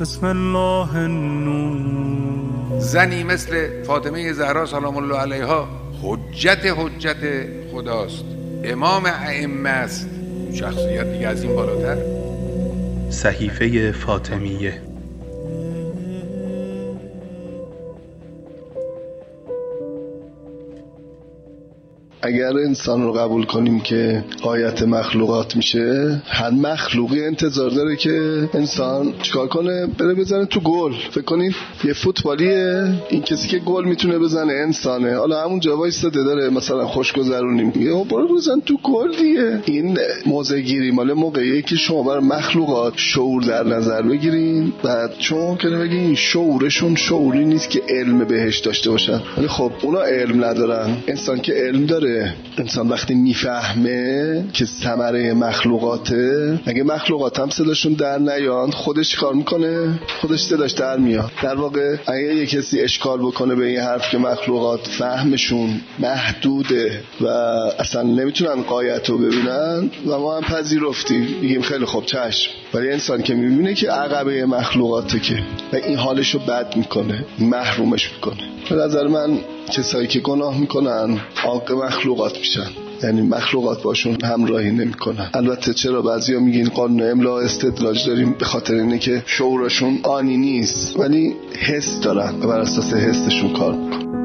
بسم الله النور. زنی مثل فاطمه زهرا سلام الله علیها حجت حجت خداست. امام ائمه است. شخصیت دیگه از این بالاتر. صحیفه فاطمیه. اگر انسان رو قبول کنیم که آیت مخلوقات میشه هر مخلوقی انتظار داره که انسان چیکار کنه؟ بره بزنه تو گل. فکر کنید یه فوتبالیه؟ این کسی که گل می‌تونه بزنه انسانه. حالا همون جا وایساده داره مثلا خوش گذرونیم میگه برو بزن تو گل دیگه. این موضع گیری مال موقعیه که شما بر مخلوقات شعور در نظر بگیرین. بعد چون که بگین شعورشون شعوری نیست که علم بهش داشته باشن. ولی خب اونا علم ندارن. انسان که علم داره انسان وقتی می‌فهمه که ثمره مخلوقاته اگه مخلوقات هم صداشون در نیان خودش کار می‌کنه؟ خودش صداش در میاد. در واقع اگه یه کسی اشکال بکنه به این حرف که مخلوقات فهمشون محدوده و اصلا نمی‌تونن قایت رو ببینن و ما هم پذیرفتیم. میگیم خیلی خوب چشم. ولی انسان که می‌بینه که عقبه مخلوقاته که و این حالش رو بد می‌کنه محرومش می‌کنه. به نظر من کسایی که گناه می‌کنن عاق مخلوقات میشن. یعنی مخلوقات باشون همراهی نمی‌کنن. البته چرا بعضیا میگین قانون املا استدلاج داریم به خاطر اینه که شعورشون آنی نیست. ولی حس دارن و بر اساس حسشون کار می‌کنن.